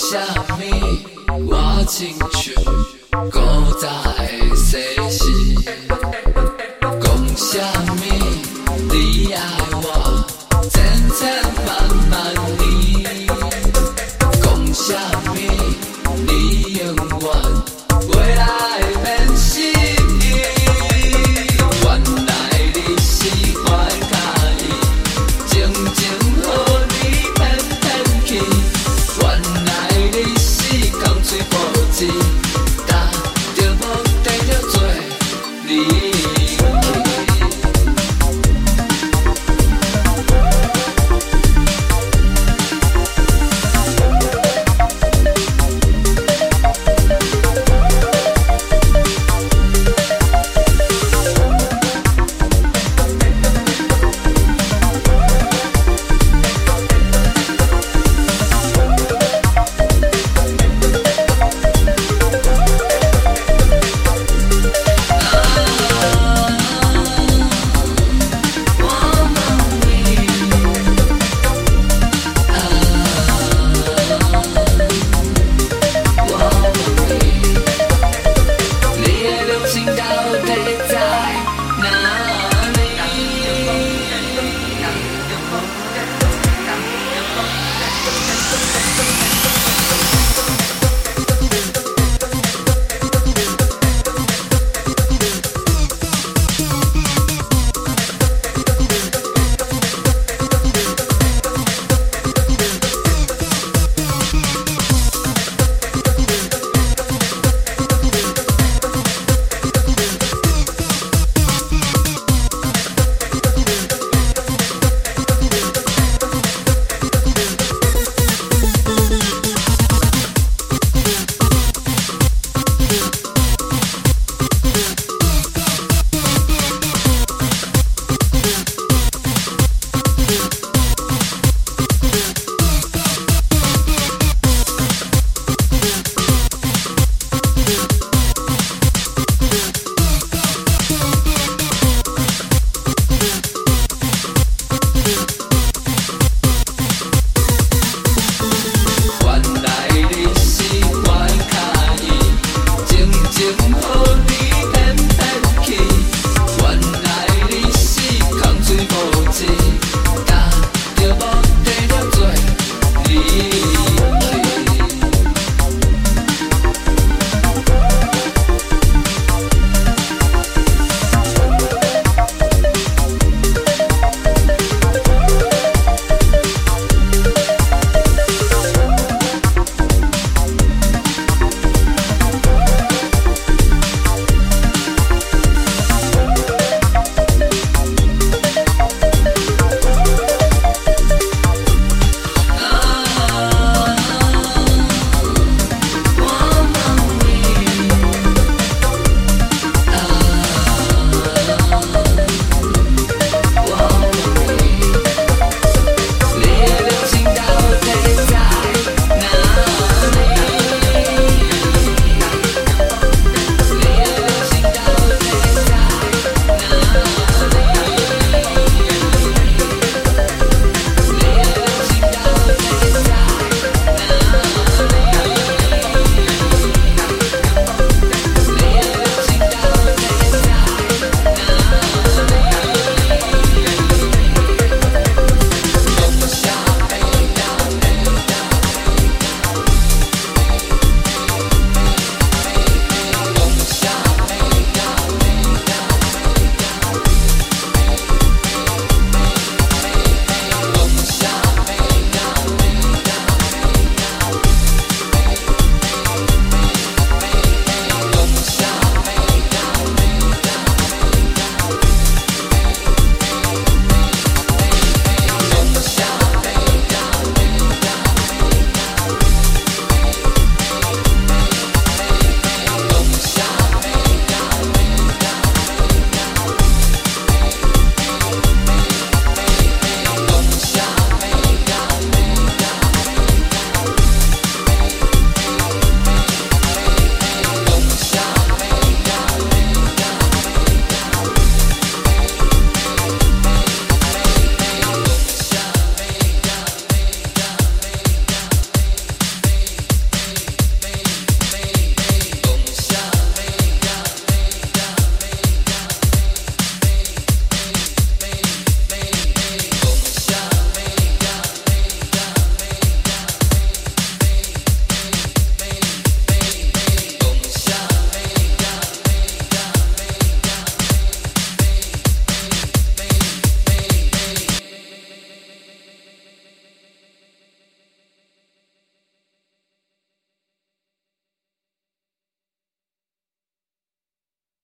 下面我进去够大。